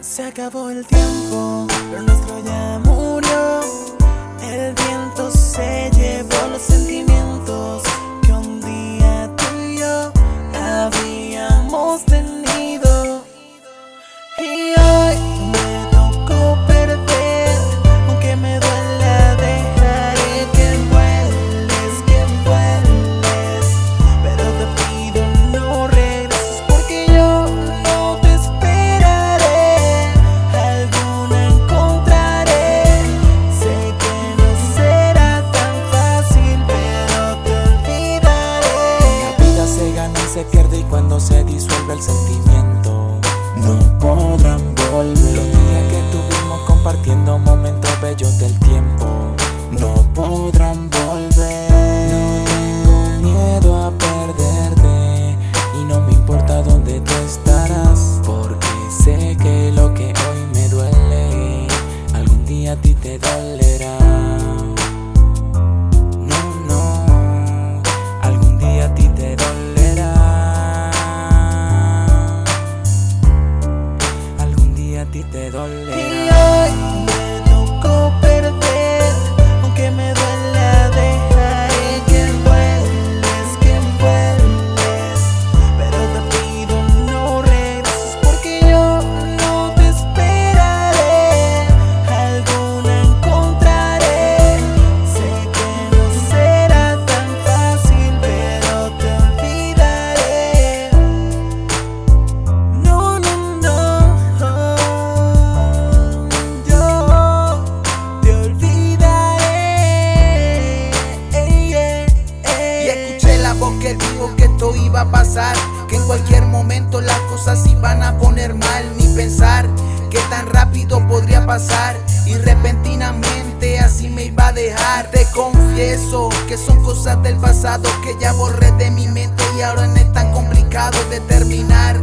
Se acabó el tiempo, lo nuestro ya murió. Cuando se disuelve el sentimiento no podrán volver. Los días que tuvimos compartiendo momentos bellos del tiempo no podrán volver. No tengo miedo a perderte y no me importa dónde tú estarás porque sé que lo que hoy me duele algún día a ti te dolerá. Que en cualquier momento las cosas iban a poner mal, ni pensar que tan rápido podría pasar y repentinamente así me iba a dejar. Te confieso que son cosas del pasado que ya borré de mi mente y ahora no es tan complicado determinar.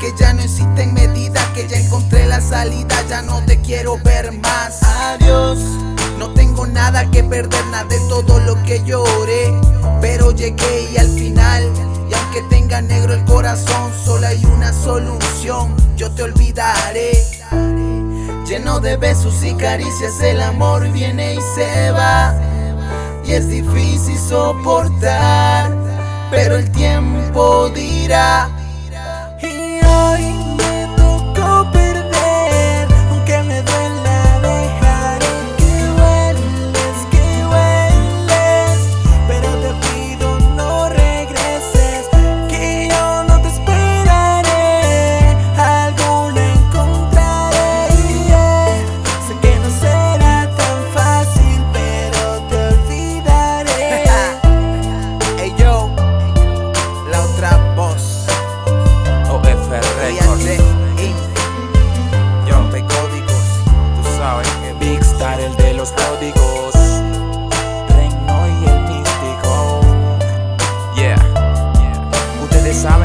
Que ya no existen medidas, que ya encontré la salida, ya no te quiero ver más. Adiós, no tengo nada que perder, nada de todo lo que lloré. Pero llegué y al final, aunque tenga negro el corazón, solo hay una solución, yo te olvidaré. Lleno de besos y caricias, el amor viene y se va. Y es difícil soportar, pero el tiempo dirá.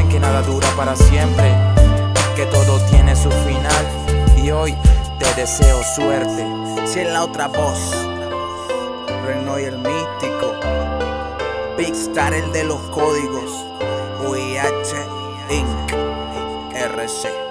Que nada dura para siempre. Que todo tiene su final. Y hoy te deseo suerte. Si es la otra voz. Reno y el místico. Big Star, el de los códigos. VH Inc. RC.